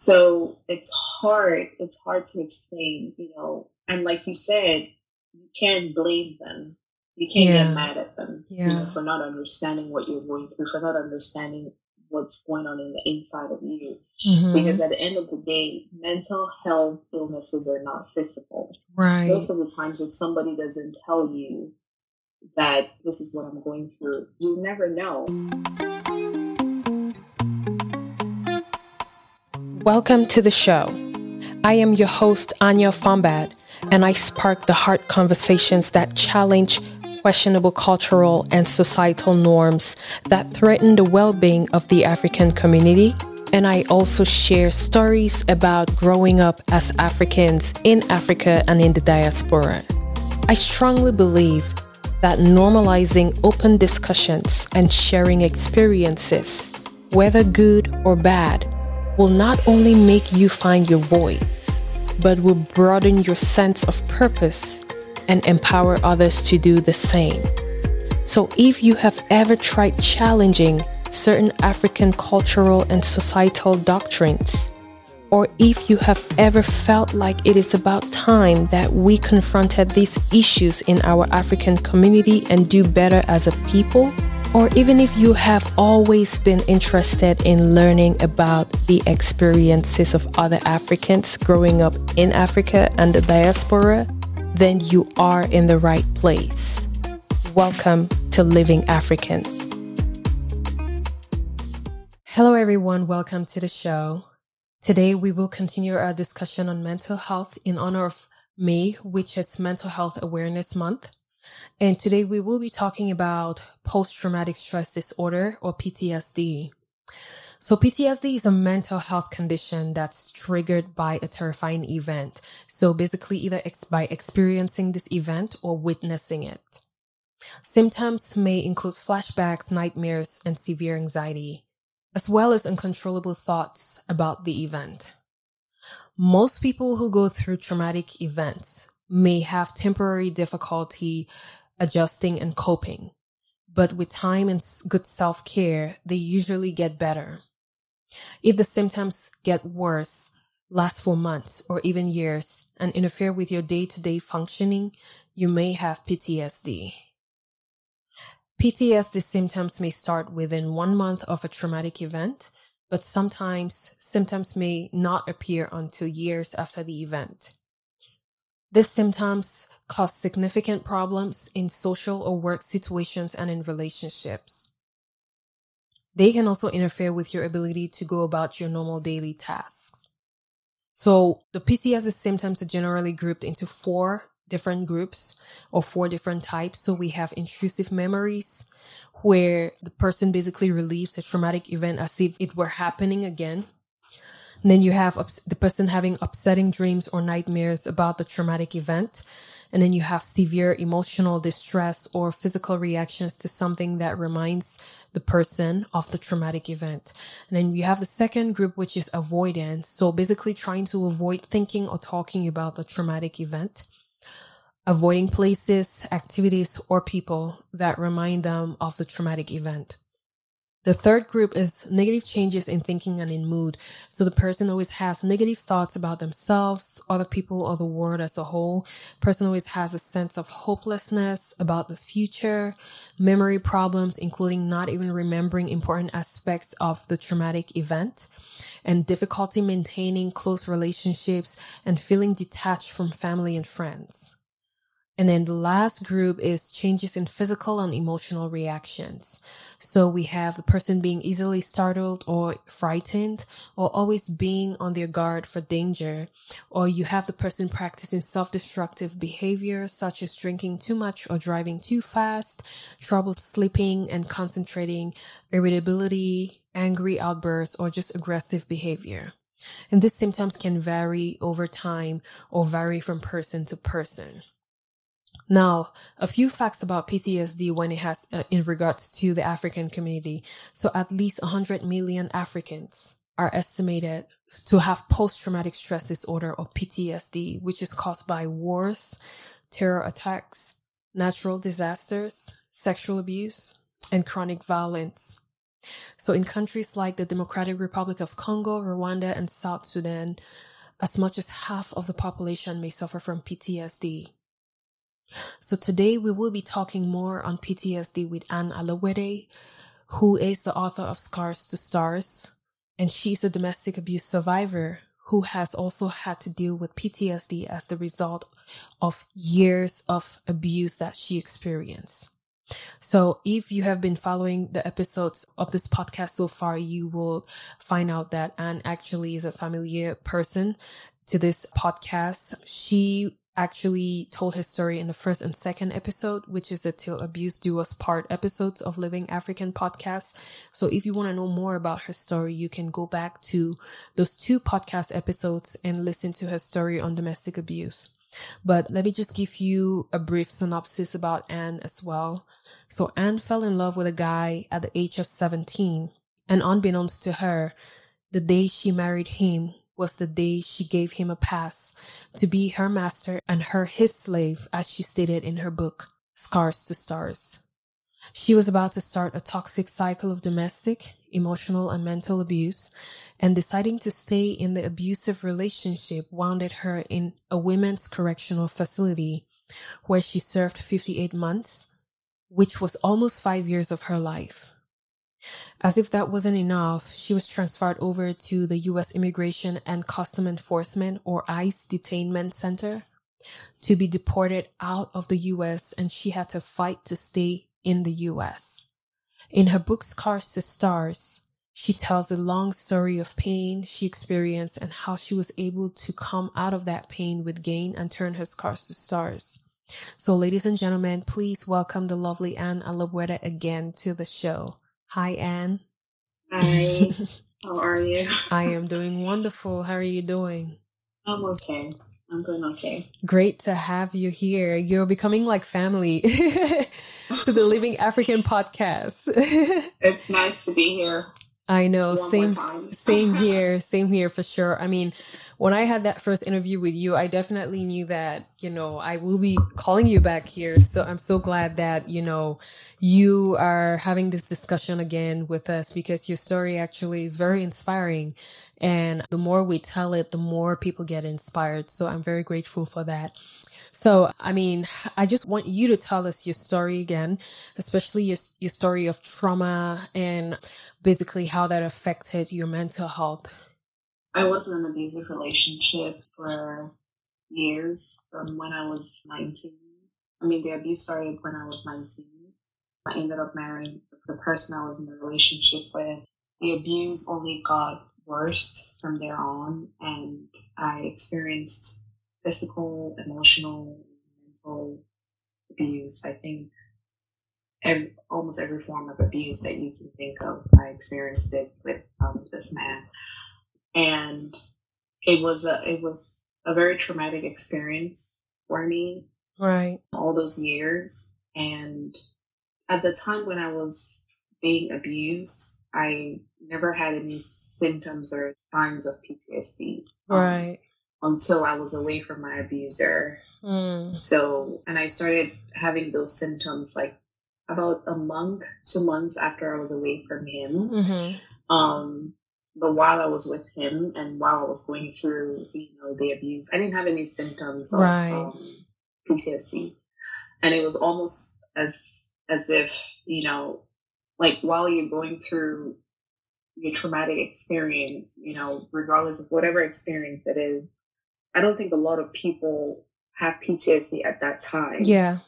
So it's hard. It's hard to explain, you know. And like you said, you can't blame them. You can't yeah. get mad at them yeah. you know, for not understanding what you're going through, for not understanding what's going on in the inside of you. Mm-hmm. Because at the end of the day, mental health illnesses are not physical. Right. Most of the times, if somebody doesn't tell you that this is what I'm going through, you never know. Welcome to the show. I am your host, Anya Fombad, and I spark the heart conversations that challenge questionable cultural and societal norms that threaten the well being of the African community. And I also share stories about growing up as Africans in Africa and in the diaspora. I strongly believe that normalizing open discussions and sharing experiences, whether good or bad, will not only make you find your voice, but will broaden your sense of purpose and empower others to do the same. So, if you have ever tried challenging certain African cultural and societal doctrines, or if you have ever felt like it is about time that we confronted these issues in our African community and do better as a people, or even if you have always been interested in learning about the experiences of other Africans growing up in Africa and the diaspora, then you are in the right place. Welcome to Living African. Hello, everyone. Welcome to the show. Today, we will continue our discussion on mental health in honor of May, which is Mental Health Awareness Month. And today, we will be talking about post traumatic stress disorder or PTSD. So PTSD is a mental health condition that's triggered by a terrifying event. So basically either ex- by experiencing this event or witnessing it. Symptoms may include flashbacks, nightmares, and severe anxiety, as well as uncontrollable thoughts about the event. Most people who go through traumatic events may have temporary difficulty adjusting and coping, but with time and good self care, they usually get better. If the symptoms get worse, last for months or even years, and interfere with your day to day functioning, you may have PTSD. PTSD symptoms may start within one month of a traumatic event, but sometimes symptoms may not appear until years after the event. These symptoms cause significant problems in social or work situations and in relationships. They can also interfere with your ability to go about your normal daily tasks. So the PTSD symptoms are generally grouped into four different groups or four different types. So we have intrusive memories, where the person basically relieves a traumatic event as if it were happening again. And then you have ups- the person having upsetting dreams or nightmares about the traumatic event. And then you have severe emotional distress or physical reactions to something that reminds the person of the traumatic event. And then you have the second group, which is avoidance. So basically trying to avoid thinking or talking about the traumatic event. Avoiding places, activities, or people that remind them of the traumatic event. The third group is negative changes in thinking and in mood. So the person always has negative thoughts about themselves, other people, or the world as a whole. Person always has a sense of hopelessness about the future, memory problems, including not even remembering important aspects of the traumatic event, and difficulty maintaining close relationships and feeling detached from family and friends. And then the last group is changes in physical and emotional reactions. So we have the person being easily startled or frightened or always being on their guard for danger. Or you have the person practicing self-destructive behavior such as drinking too much or driving too fast, trouble sleeping and concentrating, irritability, angry outbursts, or just aggressive behavior. And these symptoms can vary over time or vary from person to person. Now, a few facts about PTSD when it has uh, in regards to the African community. So at least 100 million Africans are estimated to have post-traumatic stress disorder or PTSD, which is caused by wars, terror attacks, natural disasters, sexual abuse, and chronic violence. So, in countries like the Democratic Republic of Congo, Rwanda, and South Sudan, as much as half of the population may suffer from PTSD. So, today we will be talking more on PTSD with Anne Alawede, who is the author of Scars to Stars, and she's a domestic abuse survivor who has also had to deal with PTSD as the result of years of abuse that she experienced. So, if you have been following the episodes of this podcast so far, you will find out that Anne actually is a familiar person to this podcast. She actually told his story in the first and second episode, which is the Till Abuse Do Us Part episodes of Living African podcast. So if you want to know more about her story, you can go back to those two podcast episodes and listen to her story on domestic abuse. But let me just give you a brief synopsis about Anne as well. So Anne fell in love with a guy at the age of 17, and unbeknownst to her, the day she married him was the day she gave him a pass to be her master and her his slave, as she stated in her book, Scars to Stars. She was about to start a toxic cycle of domestic, emotional, and mental abuse, and deciding to stay in the abusive relationship wounded her in a women's correctional facility where she served 58 months, which was almost five years of her life. As if that wasn't enough, she was transferred over to the U.S. Immigration and Custom Enforcement or ICE detainment center to be deported out of the U.S. and she had to fight to stay in the U.S. In her book Scars to Stars, she tells a long story of pain she experienced and how she was able to come out of that pain with gain and turn her scars to stars. So, ladies and gentlemen, please welcome the lovely Anne Alawede again to the show. Hi, Anne. Hi. How are you? I am doing wonderful. How are you doing? I'm okay. I'm doing okay. Great to have you here. You're becoming like family to the Living African podcast. it's nice to be here. I know. Same same here. Same here for sure. I mean, when I had that first interview with you, I definitely knew that, you know, I will be calling you back here. So I'm so glad that, you know, you are having this discussion again with us because your story actually is very inspiring. And the more we tell it, the more people get inspired. So I'm very grateful for that. So, I mean, I just want you to tell us your story again, especially your, your story of trauma and basically how that affected your mental health. I was in an abusive relationship for years from when I was 19. I mean, the abuse started when I was 19. I ended up marrying the person I was in the relationship with. The abuse only got worse from there on, and I experienced physical, emotional, mental abuse. I think every, almost every form of abuse that you can think of, I experienced it with um, this man, and it was a it was a very traumatic experience for me. Right. All those years, and at the time when I was being abused, I never had any symptoms or signs of PTSD. Um, right. Um, until I was away from my abuser. Mm. So, and I started having those symptoms like about a month, two months after I was away from him. Mm-hmm. Um, but while I was with him and while I was going through, you know, the abuse, I didn't have any symptoms of right. um, PTSD, and it was almost as as if you know, like while you're going through your traumatic experience, you know, regardless of whatever experience it is, I don't think a lot of people have PTSD at that time. Yeah.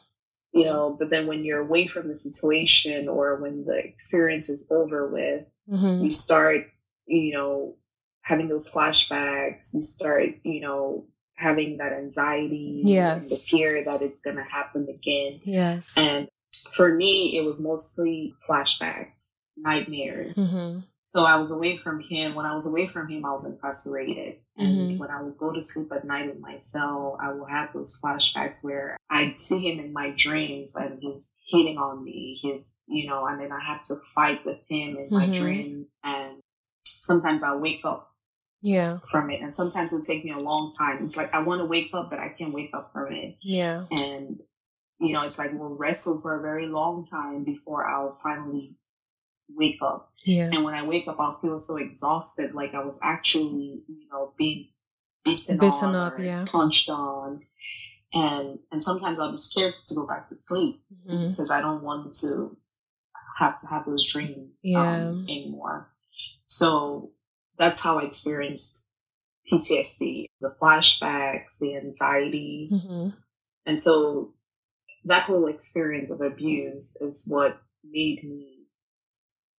You know, but then when you're away from the situation or when the experience is over with, mm-hmm. you start, you know, having those flashbacks. You start, you know, having that anxiety yes. the fear that it's going to happen again. Yes. And for me, it was mostly flashbacks, nightmares. Mm-hmm. So I was away from him. When I was away from him, I was incarcerated. And mm-hmm. when I would go to sleep at night in my cell, I will have those flashbacks where I'd see him in my dreams and he's hitting on me. His, you know, and then I have to fight with him in mm-hmm. my dreams. And sometimes I'll wake up yeah from it and sometimes it'll take me a long time it's like i want to wake up but i can't wake up from it yeah and you know it's like we'll wrestle for a very long time before i'll finally wake up. Yeah. And when I wake up, I'll feel so exhausted, like I was actually, you know, being beaten, beaten up, yeah. punched on. And and sometimes I'll be scared to go back to sleep mm-hmm. because I don't want to have to have those dreams yeah. um, anymore. So that's how I experienced PTSD, the flashbacks, the anxiety. Mm-hmm. And so that whole experience of abuse is what made me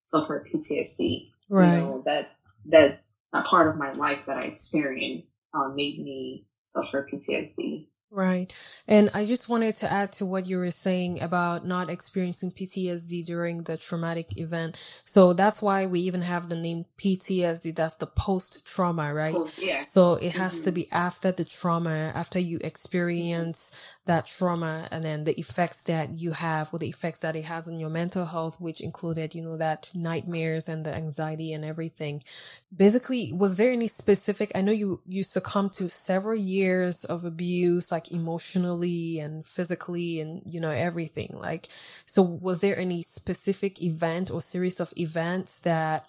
suffer PTSD. Right. You know, that, that, that part of my life that I experienced um, made me suffer PTSD. Right. And I just wanted to add to what you were saying about not experiencing PTSD during the traumatic event. So that's why we even have the name PTSD. That's the post trauma, right? Yeah. So it has mm-hmm. to be after the trauma, after you experience that trauma and then the effects that you have or the effects that it has on your mental health, which included, you know, that nightmares and the anxiety and everything. Basically, was there any specific, I know you, you succumbed to several years of abuse, like emotionally and physically and, you know, everything. Like, so was there any specific event or series of events that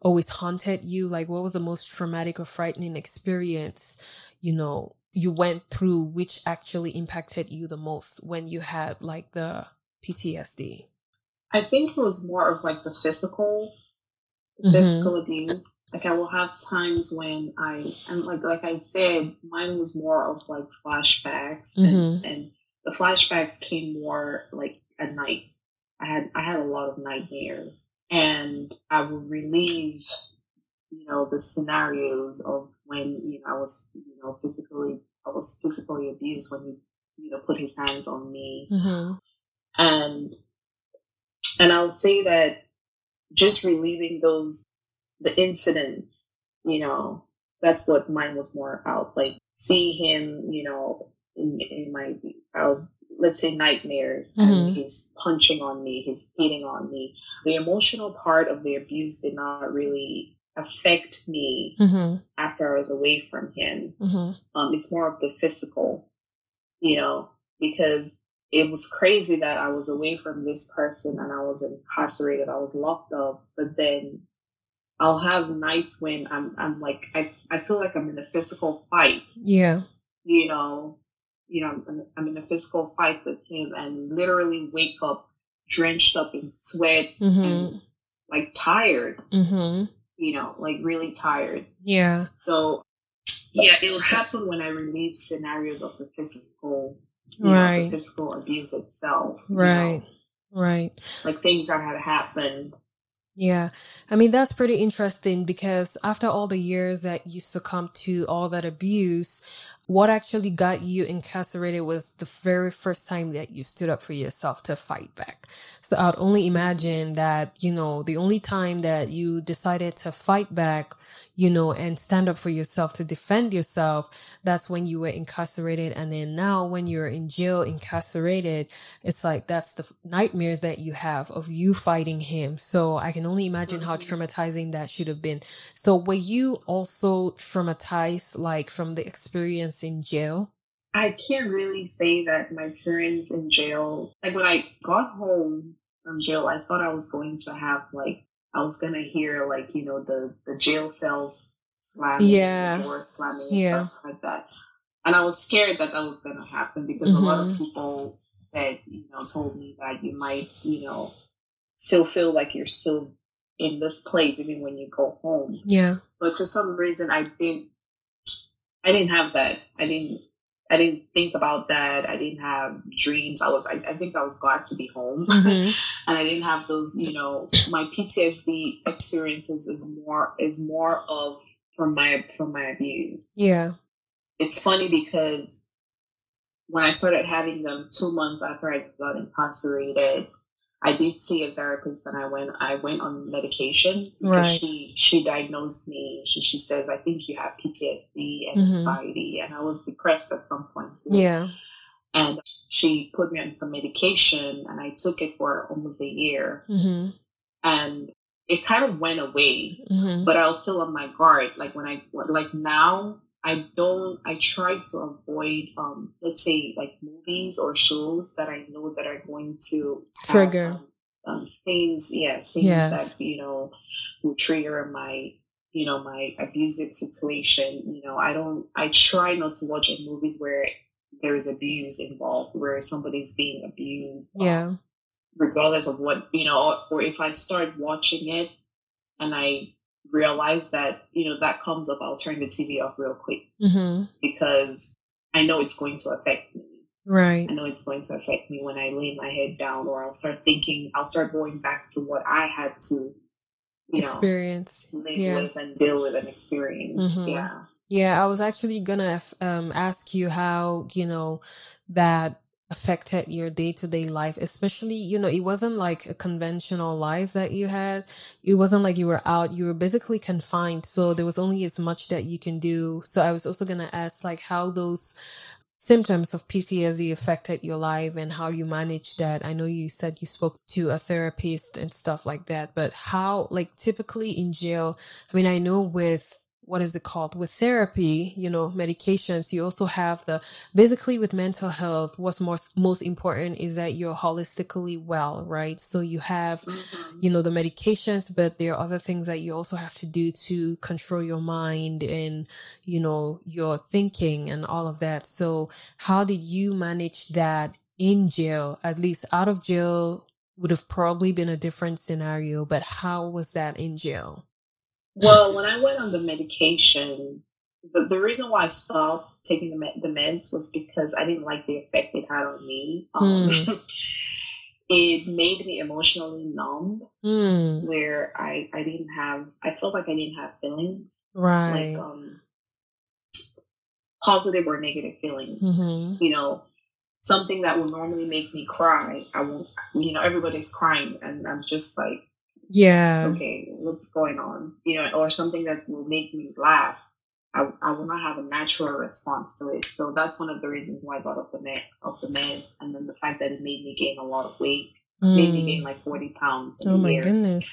always haunted you? Like, what was the most traumatic or frightening experience, you know, you went through which actually impacted you the most when you had like the PTSD? I think it was more of like the physical mm-hmm. physical abuse. Like I will have times when I and like like I said, mine was more of like flashbacks mm-hmm. and, and the flashbacks came more like at night. I had I had a lot of nightmares and I would relieve, you know, the scenarios of when, you know, I was, you know, physically I was physically abused when he, you know, put his hands on me. Mm-hmm. And, and I would say that just relieving those, the incidents, you know, that's what mine was more about. Like see him, you know, in, in my, uh, let's say nightmares mm-hmm. and he's punching on me, he's beating on me. The emotional part of the abuse did not really affect me mm-hmm. after I was away from him. Mm-hmm. Um, it's more of the physical, you know, because it was crazy that I was away from this person and I was incarcerated. I was locked up, but then I'll have nights when I'm, I'm like, I, I feel like I'm in a physical fight. Yeah. You know, you know, I'm, I'm in a physical fight with him and literally wake up drenched up in sweat mm-hmm. and like tired. Mm-hmm you know, like really tired. Yeah. So, yeah, it'll happen when I relieve scenarios of the physical, right, know, the physical abuse itself. Right. Know? Right. Like things that had happened. Yeah. I mean, that's pretty interesting because after all the years that you succumbed to all that abuse, what actually got you incarcerated was the very first time that you stood up for yourself to fight back. So I'd only imagine that, you know, the only time that you decided to fight back you know, and stand up for yourself to defend yourself, that's when you were incarcerated. And then now when you're in jail, incarcerated, it's like that's the nightmares that you have of you fighting him. So I can only imagine how mm-hmm. traumatizing that should have been. So were you also traumatized, like from the experience in jail? I can't really say that my experience in jail, like when I got home from jail, I thought I was going to have like I was gonna hear like you know the the jail cells slamming, yeah, or slamming, yeah. stuff like that. And I was scared that that was gonna happen because mm-hmm. a lot of mm-hmm. people that you know told me that you might you know still feel like you're still in this place even when you go home. Yeah. But for some reason, I didn't. I didn't have that. I didn't I didn't think about that. I didn't have dreams. I was, I, I think I was glad to be home. Mm-hmm. and I didn't have those, you know, my PTSD experiences is more, is more of from my, from my abuse. Yeah. It's funny because when I started having them two months after I got incarcerated, I did see a therapist and I went I went on medication because right. she she diagnosed me. She she says I think you have PTSD and mm-hmm. anxiety and I was depressed at some point. Too. Yeah. And she put me on some medication and I took it for almost a year. Mm-hmm. And it kind of went away, mm-hmm. but I was still on my guard. Like when I like now I don't, I try to avoid, um, let's say like movies or shows that I know that are going to trigger. um, um, things, yeah, things yes. that you know will trigger my you know my abusive situation. You know, I don't. I try not to watch movies where there's abuse involved, where somebody's being abused. Um, yeah. Regardless of what you know, or if I start watching it and I realize that you know that comes up, I'll turn the TV off real quick mm-hmm. because I know it's going to affect me. Right. I know it's going to affect me when I lay my head down, or I'll start thinking, I'll start going back to what I had to, you know experience, know, live yeah. with and deal with and experience. Mm-hmm. Yeah. Yeah, I was actually gonna um, ask you how you know that affected your day-to-day life especially you know it wasn't like a conventional life that you had. It wasn't like you were out. You were basically confined so there was only as much that you can do. So i was also going to ask like how those symptoms of ptsd affected your life and how you managed that. I know you said you spoke to a therapist and stuff like that but how like typically in jail i mean i know with what is it called? With therapy you know medications you also have the basically with mental health what's most most important is that you're holistically well right? So you have mm-hmm. you know the medications but there are other things that you also have to do to control your mind and you know your thinking and all of that. So how did you manage that in jail? At least out of jail would have probably been a different scenario but how was that in jail well, when I went on the medication, the, the reason why I stopped taking the, med- the meds was because I didn't like the effect it had on me. Um, mm. it made me emotionally numb, mm. where I, I didn't have, I felt like I didn't have feelings. Right. Like, um, positive or negative feelings. Mm-hmm. You know, something that would normally make me cry, I won't, you know, everybody's crying and I'm just like, yeah. Okay, what's going on? You know, or something that will make me laugh. I, I will not have a natural response to it. So that's one of the reasons why I got off the med of the meds, and then the fact that it made me gain a lot of weight, mm. made me gain mm. like forty pounds. oh my year. goodness!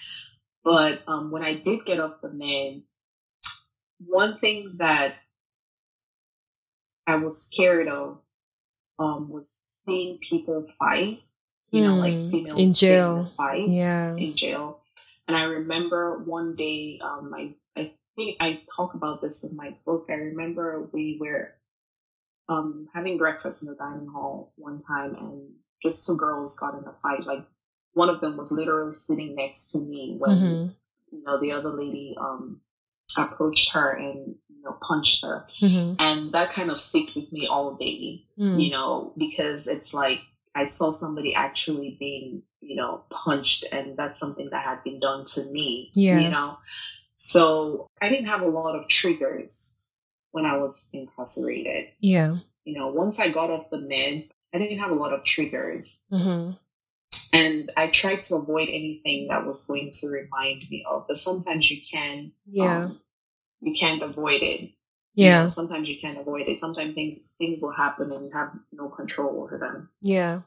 But um, when I did get off the meds, one thing that I was scared of um, was seeing people fight. You know, like mm. females in jail, fight yeah, in jail. And I remember one day, um, I, I think I talk about this in my book. I remember we were um, having breakfast in the dining hall one time and just two girls got in a fight. Like one of them was literally sitting next to me when, mm-hmm. you know, the other lady um, approached her and, you know, punched her. Mm-hmm. And that kind of sticked with me all day, mm. you know, because it's like, I saw somebody actually being, you know, punched, and that's something that had been done to me. Yeah. You know, so I didn't have a lot of triggers when I was incarcerated. Yeah. You know, once I got off the meds, I didn't have a lot of triggers. Mm-hmm. And I tried to avoid anything that was going to remind me of, but sometimes you can. Yeah. Um, you can't avoid it. Yeah. You know, sometimes you can't avoid it. Sometimes things things will happen and you have no control over them. Yeah.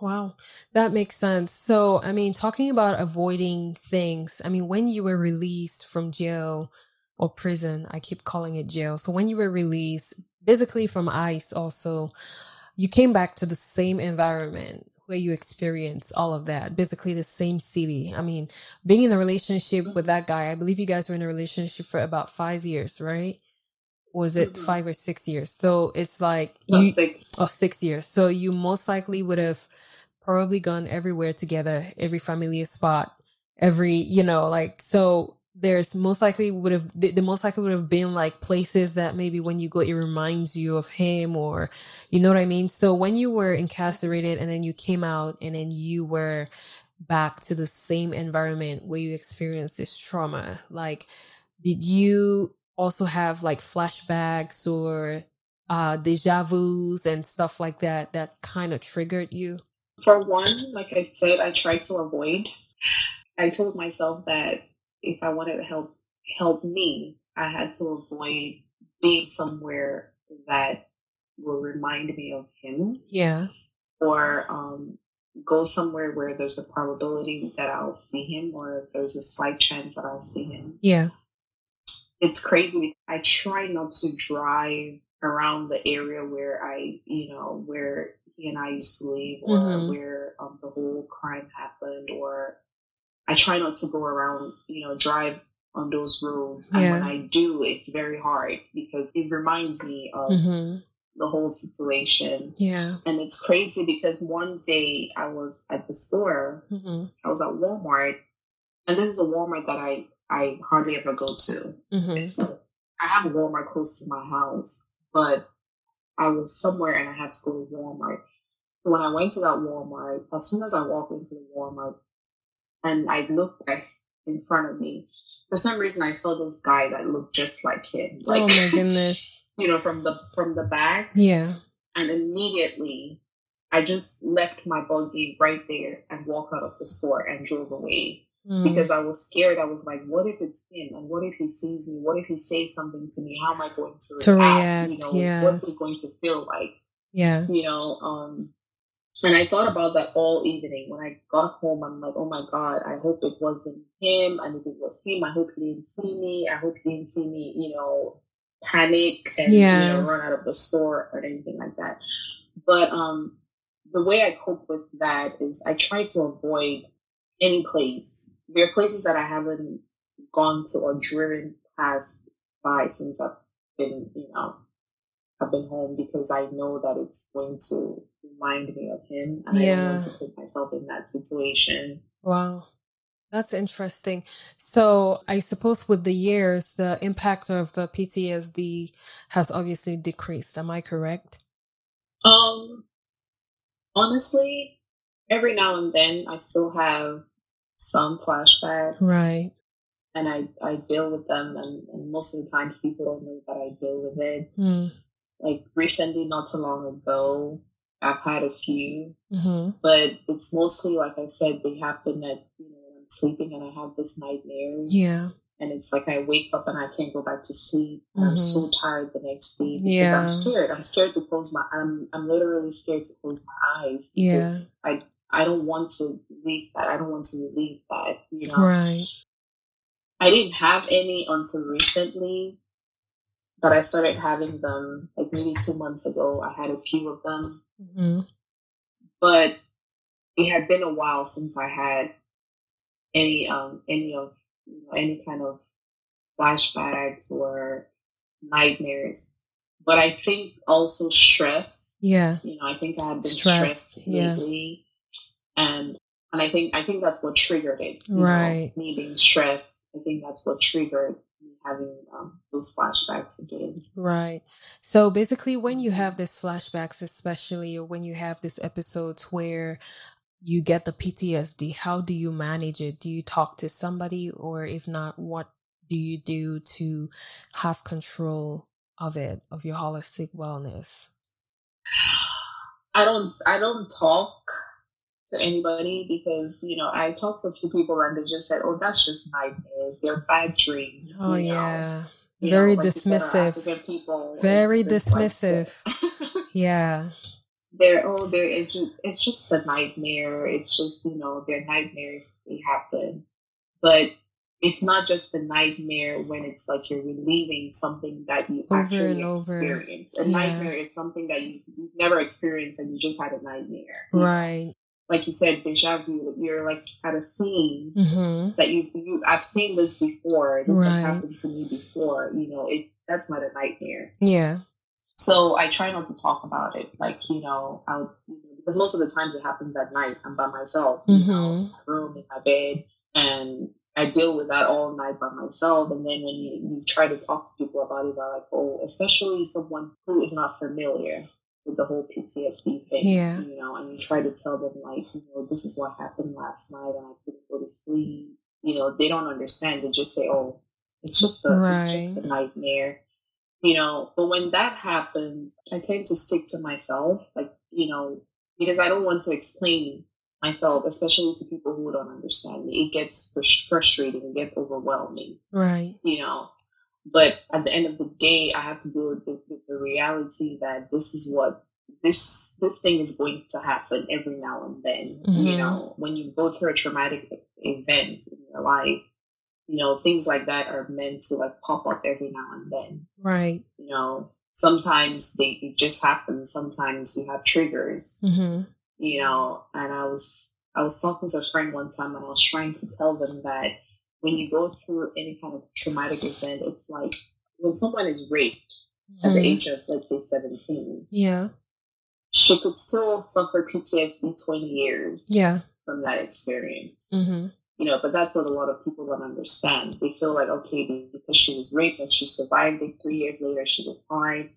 Wow. That makes sense. So, I mean, talking about avoiding things, I mean, when you were released from jail or prison, I keep calling it jail. So, when you were released, basically from ICE, also, you came back to the same environment where you experienced all of that, basically the same city. I mean, being in a relationship with that guy, I believe you guys were in a relationship for about five years, right? Was it mm-hmm. five or six years? So it's like you, six. Oh, six years. So you most likely would have probably gone everywhere together, every familiar spot, every you know, like so. There's most likely would have the, the most likely would have been like places that maybe when you go it reminds you of him or you know what I mean. So when you were incarcerated and then you came out and then you were back to the same environment where you experienced this trauma, like did you also have like flashbacks or uh, deja vu's and stuff like that that kind of triggered you? For one, like I said, I tried to avoid. I told myself that if I wanted to help help me, I had to avoid being somewhere that will remind me of him. Yeah. Or um, go somewhere where there's a probability that I'll see him, or there's a slight chance that I'll see him. Yeah it's crazy. I try not to drive around the area where I, you know, where he and I used to live, or mm-hmm. where um, the whole crime happened, or I try not to go around, you know, drive on those roads. And when I do, it's very hard because it reminds me of mm-hmm. the whole situation. Yeah. And it's crazy because one day I was at the store, mm-hmm. I was at Walmart, and this is a Walmart that I, I hardly ever go to. Mm-hmm. I have a Walmart close to my house, but I was somewhere and I had to go to Walmart. So when I went to that Walmart, as soon as I walked into the Walmart and I looked back in front of me, for some reason I saw this guy that looked just like him. Like, oh my goodness. you know, from the from the back. Yeah. And immediately I just left my buggy right there and walked out of the store and drove away. Mm. Because I was scared. I was like, what if it's him? And what if he sees me? What if he says something to me? How am I going to, to react? react? You know, yes. what's it going to feel like? Yeah. You know, um, and I thought about that all evening. When I got home, I'm like, oh my God, I hope it wasn't him. And if it was him, I hope he didn't see me. I hope he didn't see me, you know, panic and yeah. you know, run out of the store or anything like that. But um, the way I cope with that is I try to avoid any place. There are places that I haven't gone to or driven past by since I've been, you know, I've been home because I know that it's going to remind me of him. And yeah. I don't want to put myself in that situation. Wow. That's interesting. So I suppose with the years, the impact of the PTSD has obviously decreased. Am I correct? Um, honestly, every now and then I still have some flashbacks. Right. And I, I deal with them, and, and most of the times people don't know that I deal with it. Mm. Like recently, not too long ago, I've had a few, mm-hmm. but it's mostly like I said, they happen at you know when I'm sleeping and I have this nightmares. Yeah. And it's like I wake up and I can't go back to sleep. Mm-hmm. I'm so mm-hmm. tired the next day because yeah. I'm scared. I'm scared to close my. I'm I'm literally scared to close my eyes. Yeah. I I don't want to leave that. I don't want to leave that. You know. Right. I didn't have any until recently, but I started having them like maybe two months ago. I had a few of them Mm-hmm. But it had been a while since I had any um any of you know, any kind of flashbacks or nightmares. But I think also stress. Yeah. You know, I think I had been stressed, stressed lately. Yeah. And and I think I think that's what triggered it. right. Know, me being stressed. I think that's what triggered me having um, those flashbacks again. Right. So basically, when you have these flashbacks, especially or when you have these episodes where you get the PTSD, how do you manage it? Do you talk to somebody, or if not, what do you do to have control of it, of your holistic wellness? I don't. I don't talk to anybody because you know I talked to a few people and they just said, "Oh, that's just nightmares. They're bad dreams." Oh yeah, know? very know, like dismissive. people, very dismissive. yeah. They're oh, they're it's just, it's just a nightmare. It's just you know they're nightmares. They happen, but it's not just a nightmare when it's like you're relieving something that you over actually experienced. A yeah. nightmare is something that you, have never experienced and you just had a nightmare. Right like you said, deja vu. You're like at a scene mm-hmm. that you you I've seen this before. This right. has happened to me before. You know, it's that's not a nightmare. Yeah. So I try not to talk about it. Like you know, I'll you know, because most of the times it happens at night. I'm by myself. Mm-hmm. You know, in my room in my bed, and I deal with that all night by myself. And then when you, you try to talk to people about it, they're like, oh, especially someone who is not familiar with the whole PTSD thing. Yeah. You know, and you try to tell them like, you know, this is what happened last night and I couldn't go to sleep. You know, they don't understand. They just say, Oh, it's just a right. it's just a nightmare. You know, but when that happens, I tend to stick to myself, like, you know, because I don't want to explain myself, especially to people who don't understand me. It gets frustrating, it gets overwhelming. Right. You know, but at the end of the day, I have to deal with the, with the reality that this is what this this thing is going to happen every now and then. Mm-hmm. You know, when you go through a traumatic event in your life, you know, things like that are meant to like pop up every now and then. Right. You know, sometimes they it just happen. Sometimes you have triggers, mm-hmm. you know. And I was I was talking to a friend one time, and I was trying to tell them that when you go through any kind of traumatic event, it's like when someone is raped mm-hmm. at the mm-hmm. age of let's say seventeen. Yeah. She could still suffer PTSD twenty years. Yeah. From that experience. Mm-hmm you know, but that's what a lot of people don't understand. They feel like, okay, because she was raped and she survived it three years later, she was fine.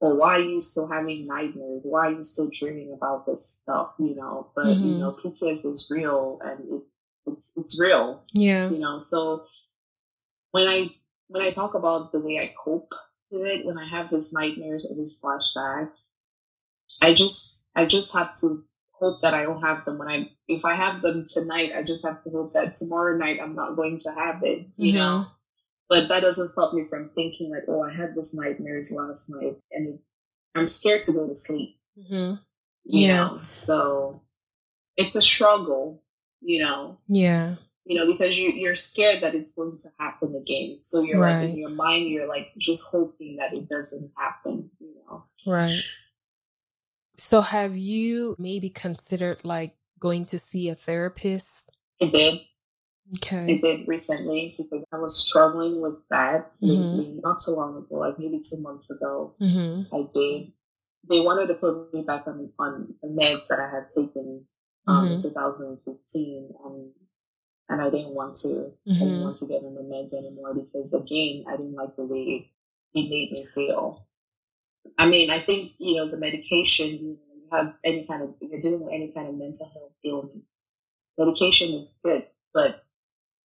Or why are you still having nightmares? Why are you still dreaming about this stuff? You know, but mm-hmm. you know, PTSD is real and it, it's it's real. Yeah. You know, so when I when I talk about the way I cope with it, when I have these nightmares or these flashbacks, I just I just have to hope that I don't have them when I if I have them tonight, I just have to hope that tomorrow night I'm not going to have it, you mm-hmm. know. But that doesn't stop me from thinking like, oh, I had this nightmares last night, and I'm scared to go to sleep. Mm-hmm. yeah. Know? So it's a struggle, you know. Yeah. You know, because you you're scared that it's going to happen again. So you're right. like in your mind, you're like just hoping that it doesn't happen. You know. Right. So have you maybe considered like going to see a therapist? I did. Okay. I did recently because I was struggling with that mm-hmm. not so long ago, like maybe two months ago. Mm-hmm. I did. They wanted to put me back on on the meds that I had taken um, mm-hmm. in 2015, and and I didn't want to. I didn't mm-hmm. want to get on the meds anymore because again, I didn't like the way it made me feel. I mean, I think, you know, the medication, you, have any kind of, you're dealing with any kind of mental health illness, medication is good, but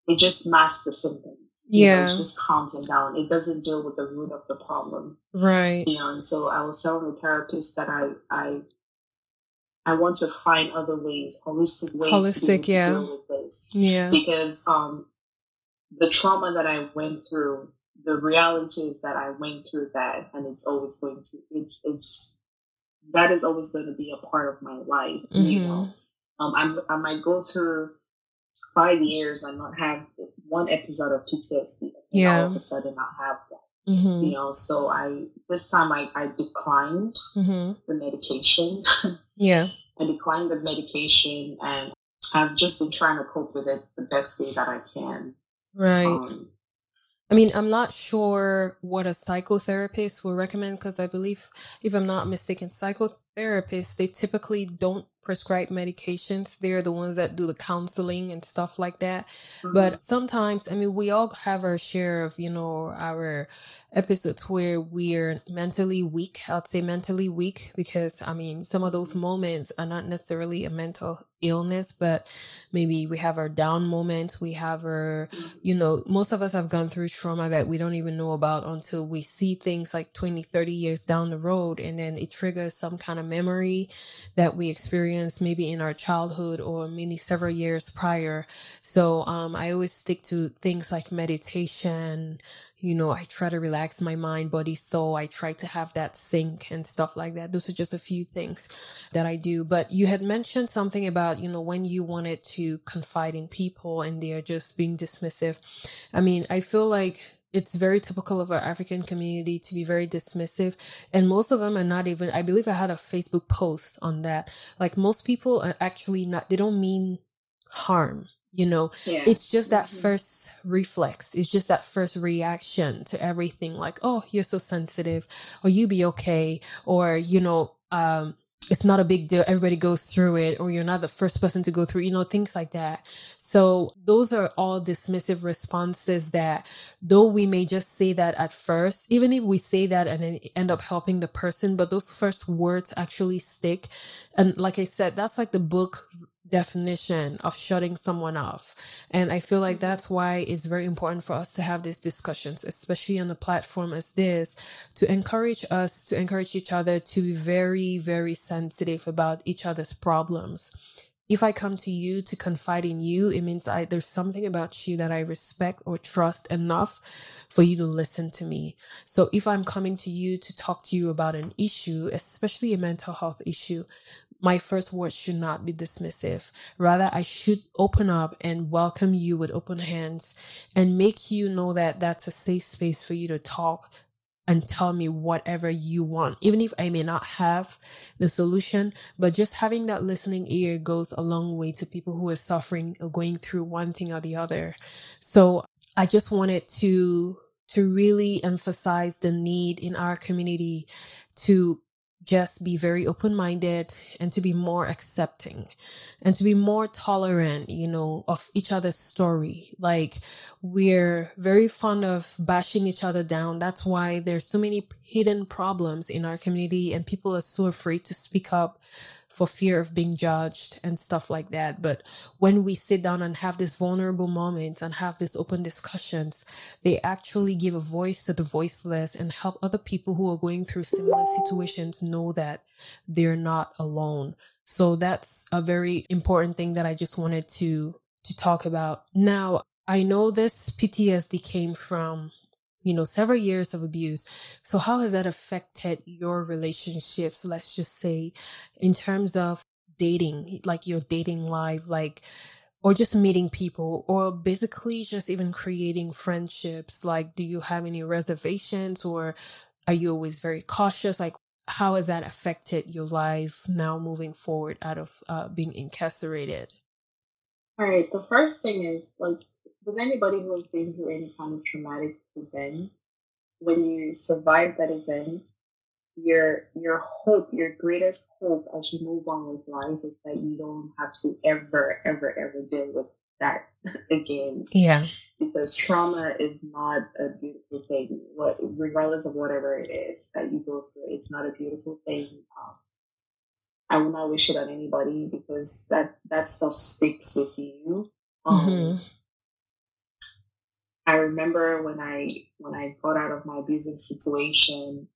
it just masks the symptoms. Yeah. know, it just calms them down. It doesn't deal with the root of the problem. Right. You know, and so I was telling the therapist that I, I, I want to find other ways, holistic ways holistic, to, yeah. deal with this. Yeah. Because um, the trauma that I went through the reality is that I went through that and it's always going to it's it's that is always going to be a part of my life. Mm-hmm. You know. Um I'm, I might go through five years and not have one episode of PTSD. Yeah. All of a sudden I have. Mm-hmm. You know, so I this time I, I declined mm-hmm. the medication. yeah. I declined the medication and I've just been trying to cope with it the best way that I can. Right. Um, I mean, I'm not sure what a psychotherapist will recommend because I believe, if I'm not mistaken, psychotherapists, they typically don't prescribe medications. They're the ones that do the counseling and stuff like that. Mm-hmm. But sometimes, I mean, we all have our share of, you know, our episodes where we're mentally weak. I'd say mentally weak because, I mean, some of those moments are not necessarily a mental illness, but maybe we have our down moments. We have our, you know, most of us have gone through trauma that we don't even know about until we see things like 20, 30 years down the road. And then it triggers some kind of memory that we experienced maybe in our childhood or maybe several years prior. So, um, I always stick to things like meditation, you know, I try to relax my mind, body, soul. I try to have that sync and stuff like that. Those are just a few things that I do. But you had mentioned something about, you know, when you wanted to confide in people and they're just being dismissive. I mean, I feel like it's very typical of our African community to be very dismissive. And most of them are not even, I believe I had a Facebook post on that. Like most people are actually not, they don't mean harm you know yeah. it's just that mm-hmm. first reflex it's just that first reaction to everything like oh you're so sensitive or you be okay or you know um it's not a big deal. Everybody goes through it or you're not the first person to go through you know things like that. So those are all dismissive responses that though we may just say that at first even if we say that and then end up helping the person but those first words actually stick. And like i said that's like the book definition of shutting someone off. And I feel like that's why it's very important for us to have these discussions, especially on a platform as this, to encourage us, to encourage each other to be very, very sensitive about each other's problems. If I come to you to confide in you, it means I, there's something about you that I respect or trust enough for you to listen to me. So if I'm coming to you to talk to you about an issue, especially a mental health issue, my first words should not be dismissive. Rather, I should open up and welcome you with open hands and make you know that that's a safe space for you to talk and tell me whatever you want, even if I may not have the solution. But just having that listening ear goes a long way to people who are suffering or going through one thing or the other. So I just wanted to to really emphasize the need in our community to just be very open minded and to be more accepting and to be more tolerant, you know, of each other's story. Like we're very fond of bashing each other down. That's why there's so many hidden problems in our community and people are so afraid to speak up for fear of being judged and stuff like that. But when we sit down and have these vulnerable moments and have these open discussions, they actually give a voice to the voiceless and help other people who are going through similar situations know that they're not alone. So that's a very important thing that I just wanted to to talk about. Now, I know this PTSD came from you know, several years of abuse. So, how has that affected your relationships? Let's just say, in terms of dating, like your dating life, like, or just meeting people, or basically just even creating friendships? Like, do you have any reservations, or are you always very cautious? Like, how has that affected your life now moving forward out of uh, being incarcerated? All right. The first thing is like with anybody who has been through any kind of traumatic event, when you survive that event, your your hope, your greatest hope as you move on with life is that you don't have to ever, ever, ever deal with that again. Yeah. Because trauma is not a beautiful thing. What regardless of whatever it is that you go through, it's not a beautiful thing. Um, I will not wish it on anybody because that that stuff sticks with you. Um, mm-hmm. I remember when I when I got out of my abusive situation,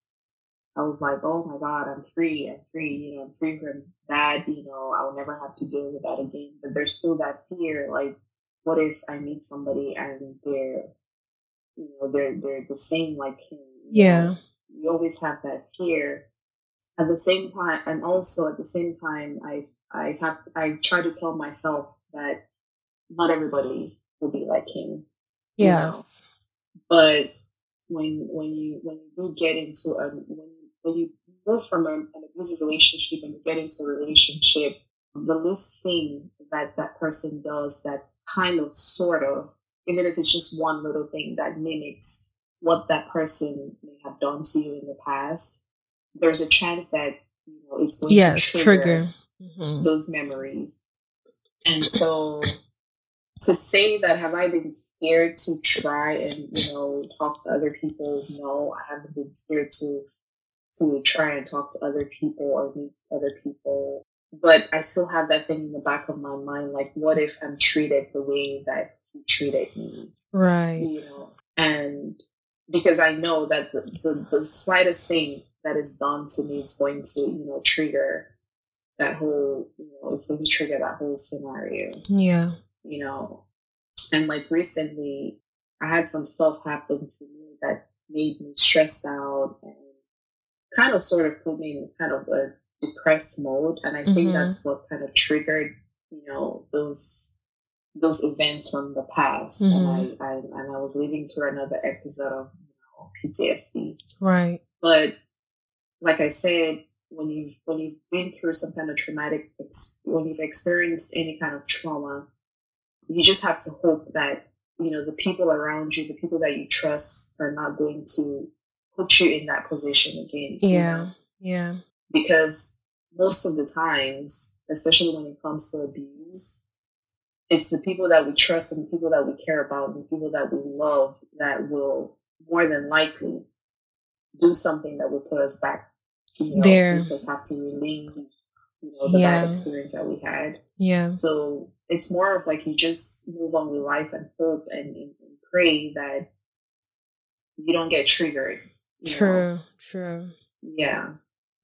I was like, oh my God, I'm free. I'm free. You know, I'm free from that. You know, I will never have to deal with that again. But there's still that fear. Like, what if I meet somebody and they're, you know, they're they're the same like him? Yeah. You always have that fear. At the same time, and also at the same time, I I have I try to tell myself that not everybody will be like him Yes. Know? But when when you when you do get into a when when you move from a, an abusive relationship and you get into a relationship, the least thing that that person does that kind of sort of, even if it's just one little thing that mimics what that person may have done to you in the past, there's a chance that you know it's going yes, to trigger, trigger. Mm-hmm. those memories. And so to say that have I been scared to try and you know talk to other people? No, I haven't been scared to to try and talk to other people or meet other people. But I still have that thing in the back of my mind, like what if I'm treated the way that he treated me? Right. You know, and because I know that the, the, the slightest thing that is done to me is going to, you know, trigger that whole, you know, it's going to trigger that whole scenario. Yeah you know. And like recently, I had some stuff happen to me that made me stressed out and kind of sort of put me in kind of a depressed mode. And I think mm-hmm. that's what kind of triggered, you know, those those events from the past. Mm-hmm. And I, I and I was living through another episode of you know, PTSD. Right. But like I said, when you when you've been through some kind of traumatic when you've experienced any kind of trauma you just have to hope that you know the people around you the people that you trust are not going to put you in that position again yeah know? yeah because most of the times especially when it comes to abuse it's the people that we trust and the people that we care about and the people that we love that will more than likely do something that will put us back you know, there us have to relieve you know the yeah. bad experience that we had yeah so it's more of like you just move on with life and hope and, and, and pray that you don't get triggered. True, know? true. Yeah.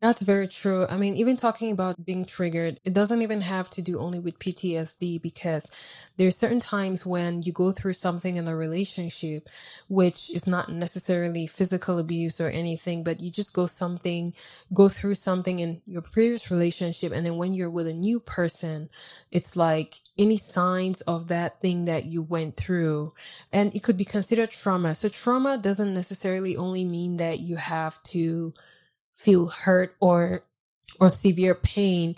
That's very true. I mean, even talking about being triggered, it doesn't even have to do only with PTSD because there's certain times when you go through something in a relationship, which is not necessarily physical abuse or anything, but you just go something, go through something in your previous relationship. And then when you're with a new person, it's like any signs of that thing that you went through. And it could be considered trauma. So trauma doesn't necessarily only mean that you have to feel hurt or or severe pain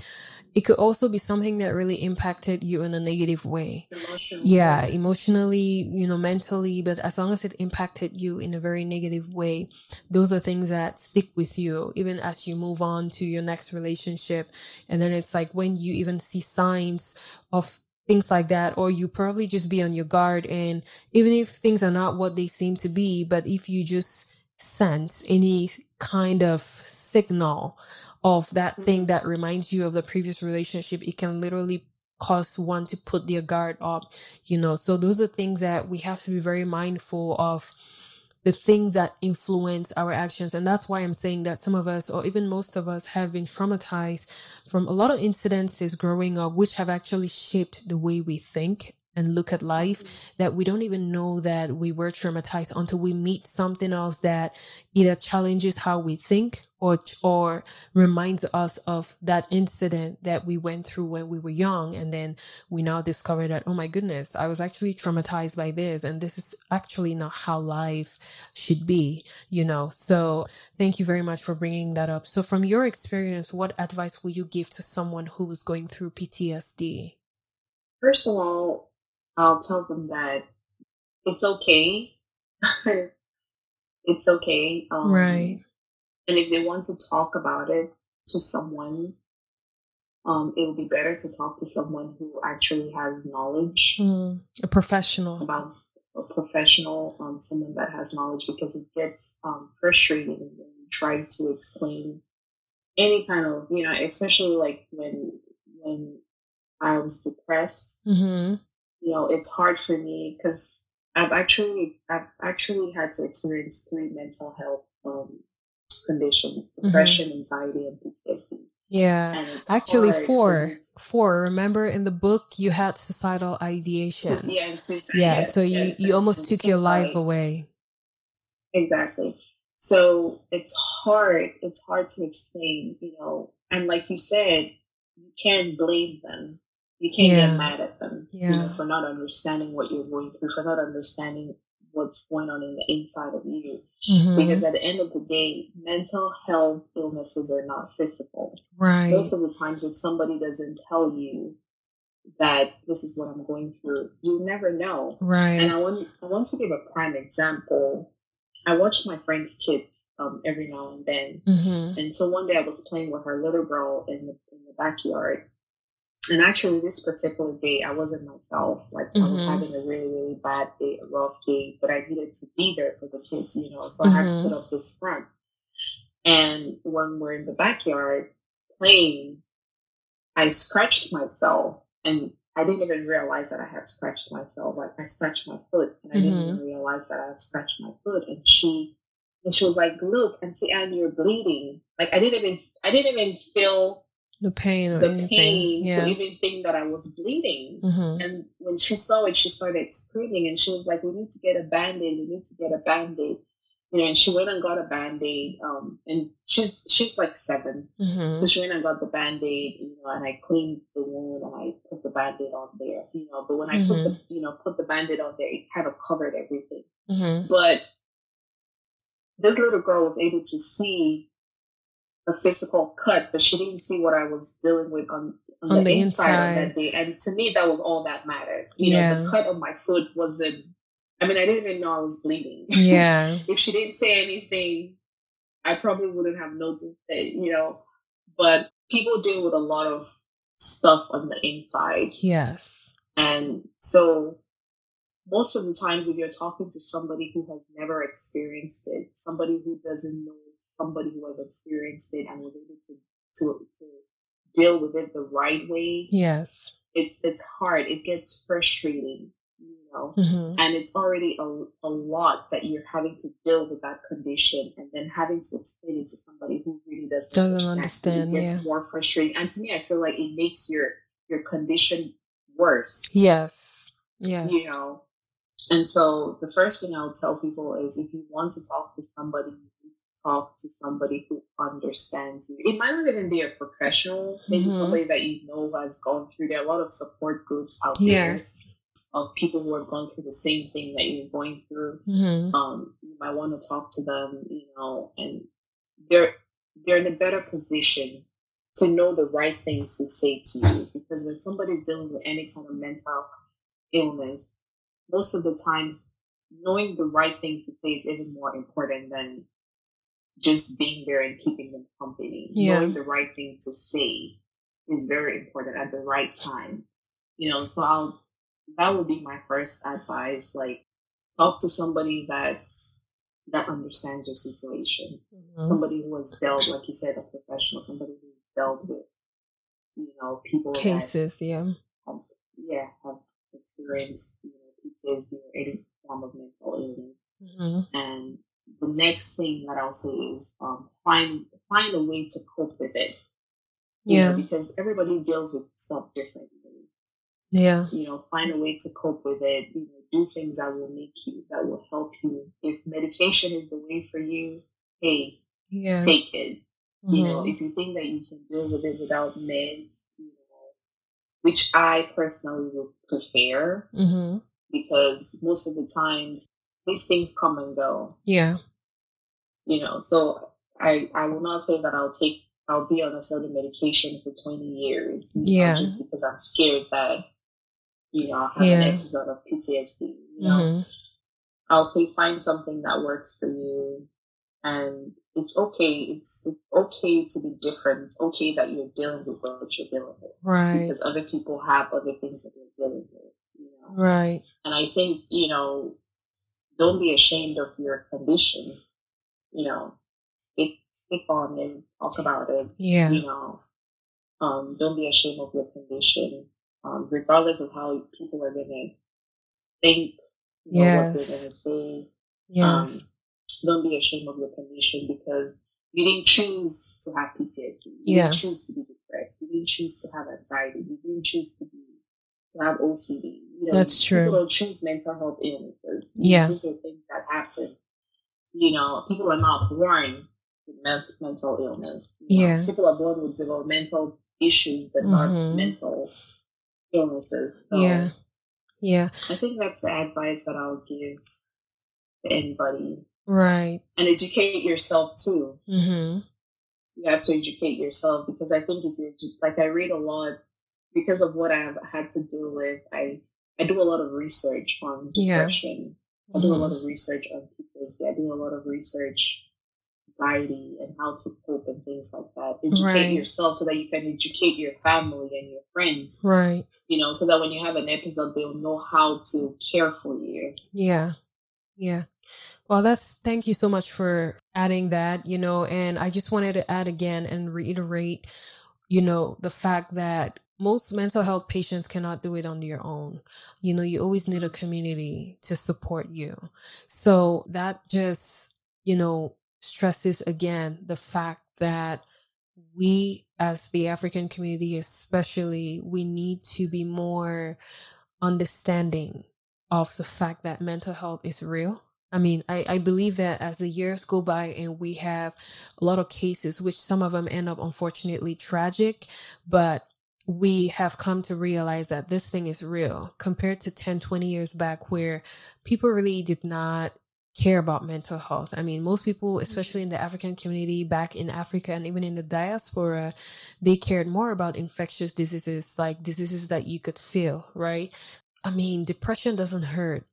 it could also be something that really impacted you in a negative way emotionally. yeah emotionally you know mentally but as long as it impacted you in a very negative way those are things that stick with you even as you move on to your next relationship and then it's like when you even see signs of things like that or you probably just be on your guard and even if things are not what they seem to be but if you just sense any kind of signal of that thing mm-hmm. that reminds you of the previous relationship, it can literally cause one to put their guard up, you know. So those are things that we have to be very mindful of the things that influence our actions. And that's why I'm saying that some of us, or even most of us, have been traumatized from a lot of incidences growing up, which have actually shaped the way we think and look at life that we don't even know that we were traumatized until we meet something else that either challenges how we think or or reminds us of that incident that we went through when we were young. And then we now discover that oh my goodness I was actually traumatized by this and this is actually not how life should be you know? So thank you very much for bringing that up. So from your experience what advice would you give to someone who is going through PTSD First of all, I'll tell them that it's okay. it's okay. Um, right. And if they want to talk about it to someone, um, it would be better to talk to someone who actually has knowledge. Mm, a professional. About a professional, um, someone that has knowledge because it gets um, frustrating when you try to explain any kind of, you know, especially like when when I was depressed. Mm-hmm you know, it's hard for me because I've actually I've actually had to experience three mental health um, conditions: mm-hmm. depression, mm-hmm. anxiety, and PTSD. Yeah, actually four. Four. Remember in the book you had suicidal ideation. Yeah, yeah. So you yeah, you almost took your life away. Exactly. So it's hard. It's hard to explain, you know. And like you said, you can't blame them you can't yeah. get mad at them yeah. you know, for not understanding what you're going through, for not understanding what's going on in the inside of you. Mm-hmm. Because at the end of the day, mental health illnesses are not physical. Right. Most of the times, if somebody doesn't tell you that this is what I'm going through, you never know. Right. And I want I want to give a prime example. I watch my friend's kids um, every now and then, mm-hmm. and so one day I was playing with her little girl in the, in the backyard, and actually, this particular day, I wasn't myself. Like, mm-hmm. I was mm-hmm. having a really, really bad day, a rough day, but I needed to be there for the kids, you know, so mm-hmm. I had to put mm-hmm. up this front. And when we're in the backyard playing, I scratched myself and I didn't even realize that I had scratched myself. Like, I scratched my foot and I mm-hmm. didn't even realize that I had scratched my foot. And she, and she was like, look and see, and you're bleeding. Like, I didn't even, I didn't even feel the pain the anything. pain yeah. to even think that I was bleeding. Mm-hmm. And when she saw it, she started screaming and she was like, We need to get a band aid, we need to get a band aid. You know, and she went and got a band aid. Um, and she's she's like 7 mm-hmm. So she went and got the band aid, you know, and I cleaned the wound and I put the band aid on there, you know. But when I mm-hmm. put the mm-hmm. you know, put the band aid on there, it kind of covered everything. Mm-hmm. But this little girl was able to see a physical cut, but she didn't see what I was dealing with on, on, on the, the, inside, that day. And to me, that was all that mattered. You yeah. know, the cut on my foot wasn't, I mean, I didn't even know I was bleeding. Yeah. if she didn't say anything, I probably wouldn't have noticed it, you know. But people deal with a lot of stuff on the inside. Yes. And so most of the times if you're talking to somebody who has never experienced it, somebody who doesn't know somebody who has experienced it and was able to to to deal with it the right way. Yes. It's it's hard. It gets frustrating, you know. Mm-hmm. And it's already a, a lot that you're having to deal with that condition and then having to explain it to somebody who really doesn't, doesn't understand. understand it gets yeah. more frustrating. And to me, I feel like it makes your your condition worse. Yes. Yeah. You know. And so the first thing I'll tell people is if you want to talk to somebody, talk to somebody who understands you. It might not even be a professional, maybe mm-hmm. somebody that you know has gone through. There are a lot of support groups out there. Yes. Of people who have gone through the same thing that you're going through, mm-hmm. um, you might want to talk to them, you know, and they're they're in a better position to know the right things to say to you because when somebody's dealing with any kind of mental illness, most of the times knowing the right thing to say is even more important than just being there and keeping them company. Yeah. Knowing the right thing to say is very important at the right time. You know, so I'll that would be my first advice. Like talk to somebody that that understands your situation. Mm-hmm. Somebody who has dealt, like you said, a professional, somebody who's dealt with, you know, people cases, yeah. Have, yeah, have experienced, you know, PTSD or any form of mental illness. Mm-hmm. And the next thing that I'll say is um, find find a way to cope with it. Yeah. Know, because everybody deals with stuff differently. Yeah. You know, find a way to cope with it. You know, do things that will make you that will help you. If medication is the way for you, hey, yeah. take it. Mm-hmm. You know, mm-hmm. if you think that you can deal with it without meds, you know, which I personally would prefer, mm-hmm. Because most of the times these things come and go. Yeah. You know, so I I will not say that I'll take I'll be on a certain medication for 20 years. Yeah. Know, just because I'm scared that, you know, I'll have yeah. an episode of PTSD. You know, mm-hmm. I'll say find something that works for you. And it's okay. It's it's okay to be different. It's okay that you're dealing with what you're dealing with. Right. Because other people have other things that they're dealing with. You know? Right. And I think, you know, don't be ashamed of your condition. You know, stick speak on and talk about it. Yeah. You know, um, don't be ashamed of your condition, um, regardless of how people are gonna think, you know, what they're gonna say. Yes. Um, don't be ashamed of your condition because you didn't choose to have PTSD. You yeah. didn't choose to be depressed. You didn't choose to have anxiety. You didn't choose to be to have OCD. You know, That's true. People don't choose mental health illnesses. Yeah. These are things that happen. You know, people are not born with mental illness. Yeah. People are born with developmental issues, but mm-hmm. not mental illnesses. So yeah. Yeah. I think that's the advice that I'll give to anybody. Right. And educate yourself too. Mm-hmm. You have to educate yourself because I think if you're just, like, I read a lot because of what I've had to deal with, I I do a lot of research on depression. Yeah. I do mm-hmm. a lot of research on PTSD. I do a lot of research anxiety and how to cope and things like that. Educate right. yourself so that you can educate your family and your friends. Right. You know, so that when you have an episode, they'll know how to care for you. Yeah. Yeah. Well, that's thank you so much for adding that, you know, and I just wanted to add again and reiterate, you know, the fact that most mental health patients cannot do it on their own. You know, you always need a community to support you. So that just, you know, stresses again the fact that we as the African community, especially, we need to be more understanding of the fact that mental health is real. I mean, I, I believe that as the years go by and we have a lot of cases, which some of them end up unfortunately tragic, but we have come to realize that this thing is real compared to 10, 20 years back where people really did not care about mental health. I mean, most people, mm-hmm. especially in the African community back in Africa and even in the diaspora, they cared more about infectious diseases, like diseases that you could feel, right? I mean, depression doesn't hurt.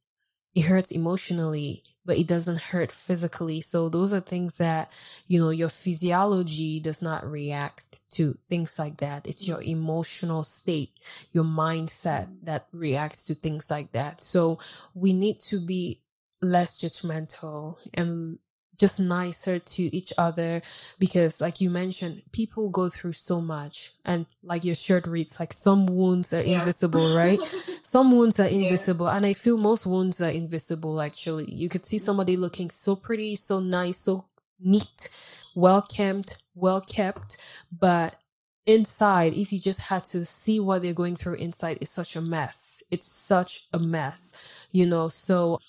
It hurts emotionally but it doesn't hurt physically. So those are things that, you know, your physiology does not react to things like that. It's your emotional state, your mindset that reacts to things like that. So we need to be less judgmental and just nicer to each other because like you mentioned people go through so much and like your shirt reads like some wounds are yeah. invisible right some wounds are invisible yeah. and i feel most wounds are invisible actually you could see somebody looking so pretty so nice so neat well kept, well kept, but inside, if you just had to see what they're going through inside, it's such a mess. It's such a mess, you know. So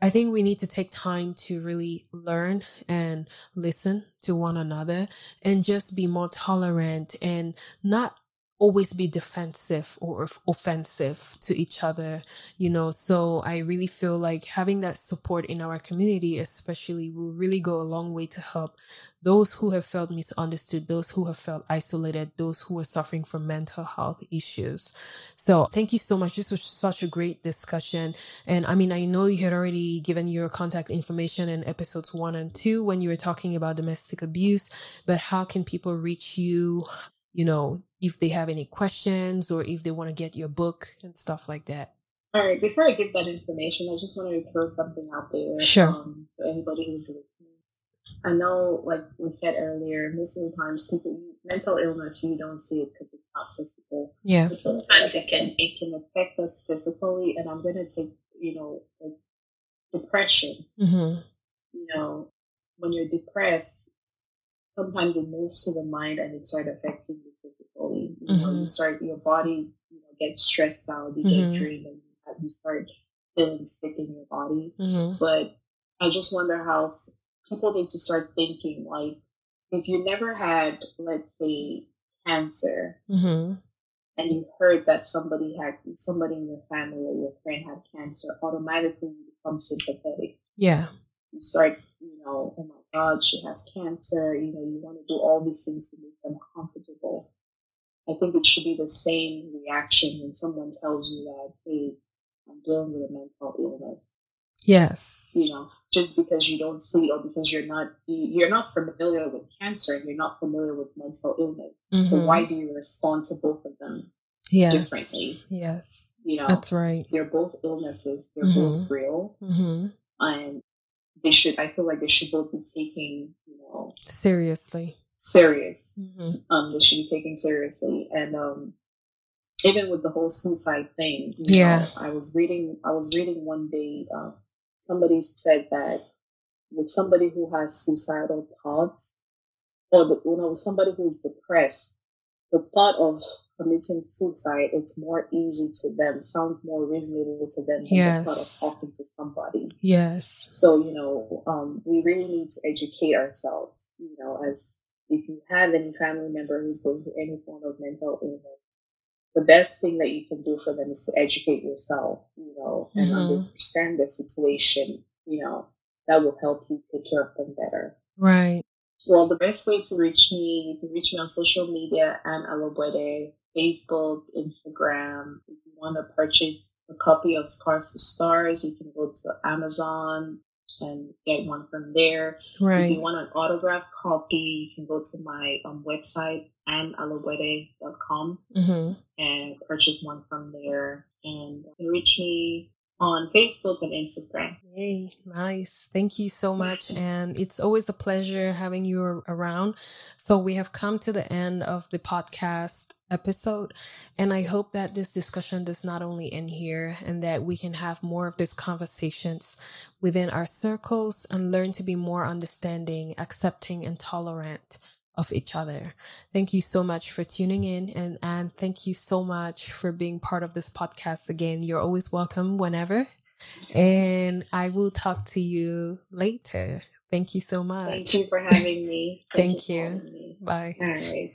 I think we need to take time to really learn and listen to one another and just be more tolerant and not always be defensive or offensive to each other, you know. So I really feel like having that support in our community, especially, will really go a long way to help those who have felt misunderstood, those who have felt isolated, those who are suffering from mental health issues. So thank you so much. This was such a great discussion. And I mean, I know you had already given your contact information in episodes one and two when you were talking about domestic abuse, but how can people reach you? You know, if they have any questions or if they want to get your book and stuff like that. All right. Before I give that information, I just wanted to throw something out there. Sure. Um, to anybody who's listening. I know, like we said earlier, most of the times people mental illness you don't see it because it's not physical. Yeah. But sometimes it can it can affect us physically, and I'm gonna take you know like depression. Mm-hmm. You know, when you're depressed, sometimes it moves to the mind and it starts affecting you physically. You mm-hmm. know, you start your body, you know, get stressed out, you mm-hmm. get drained, and you start feeling sick in your body. Mm-hmm. But I just wonder how people need to start thinking like, if you never had, let's say, cancer, mm-hmm. and you heard that somebody had somebody in your family or your friend had cancer, automatically you become sympathetic. Yeah. You start, you know, oh my God, she has cancer. You know, you want to do all these things to make them. I think it should be the same reaction when someone tells you that, hey, I'm dealing with a mental illness. Yes. You know, just because you don't see it or because you're not you're not familiar with cancer and you're not familiar with mental illness. Mm-hmm. So why do you respond to both of them yes. differently? Yes. You know, that's right. They're both illnesses. They're mm-hmm. both real. Mm-hmm. And they should I feel like they should both be taking, you know seriously. Serious. Mm-hmm. Um, they should be taken seriously. And um even with the whole suicide thing, yeah. Know, I was reading I was reading one day uh, somebody said that with somebody who has suicidal thoughts or the, you know, somebody who's depressed, the thought of committing suicide, it's more easy to them, sounds more reasonable to them than yes. the thought of talking to somebody. Yes. So, you know, um, we really need to educate ourselves, you know, as if you have any family member who's going through any form of mental illness, the best thing that you can do for them is to educate yourself, you know, and mm-hmm. understand their situation, you know, that will help you take care of them better. Right. Well, the best way to reach me, you can reach me on social media Anna Lobwede, Facebook, Instagram. If you want to purchase a copy of Scars to Stars, you can go to Amazon and get one from there. Right. If you want an autographed copy, you can go to my um, website, annalobwede.com mm-hmm. and purchase one from there. And reach me on Facebook and Instagram. Yay, nice. Thank you so much. And it's always a pleasure having you around. So we have come to the end of the podcast episode. And I hope that this discussion does not only end here and that we can have more of these conversations within our circles and learn to be more understanding, accepting, and tolerant of each other. Thank you so much for tuning in and and thank you so much for being part of this podcast again. You're always welcome whenever. And I will talk to you later. Thank you so much. Thank you for having me. Thank, Thank you. Me. Bye. All right.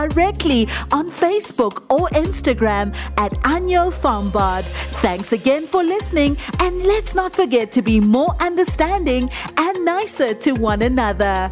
directly on Facebook or Instagram at Anyo Fambard. Thanks again for listening, and let's not forget to be more understanding and nicer to one another.